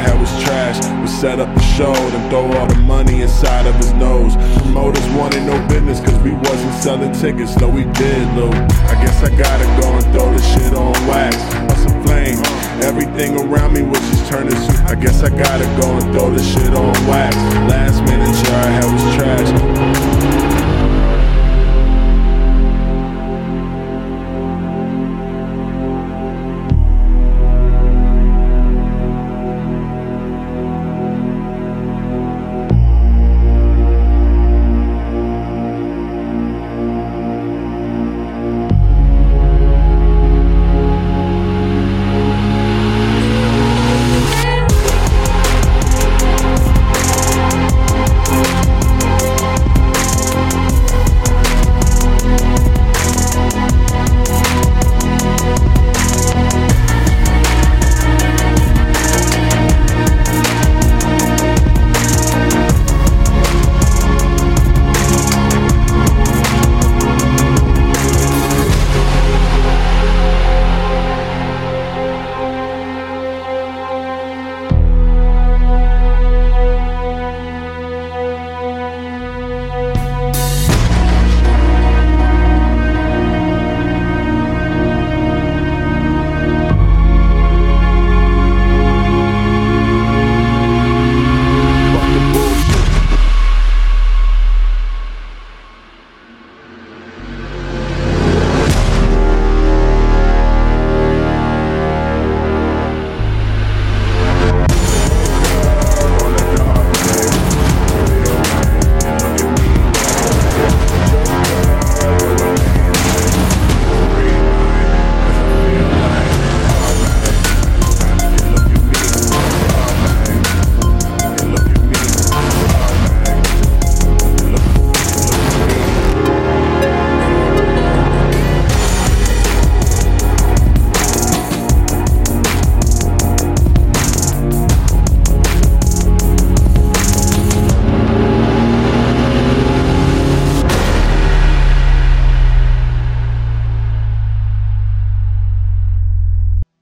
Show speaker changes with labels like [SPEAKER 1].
[SPEAKER 1] had was trash would set up the show and throw all the money inside of his nose. Promoters wanted no business cause we wasn't selling tickets, No, we did, Lou. I guess I gotta go and throw this shit on wax. Plus some flame, everything around me was just turning. I guess I gotta go and throw this shit on wax. Last minute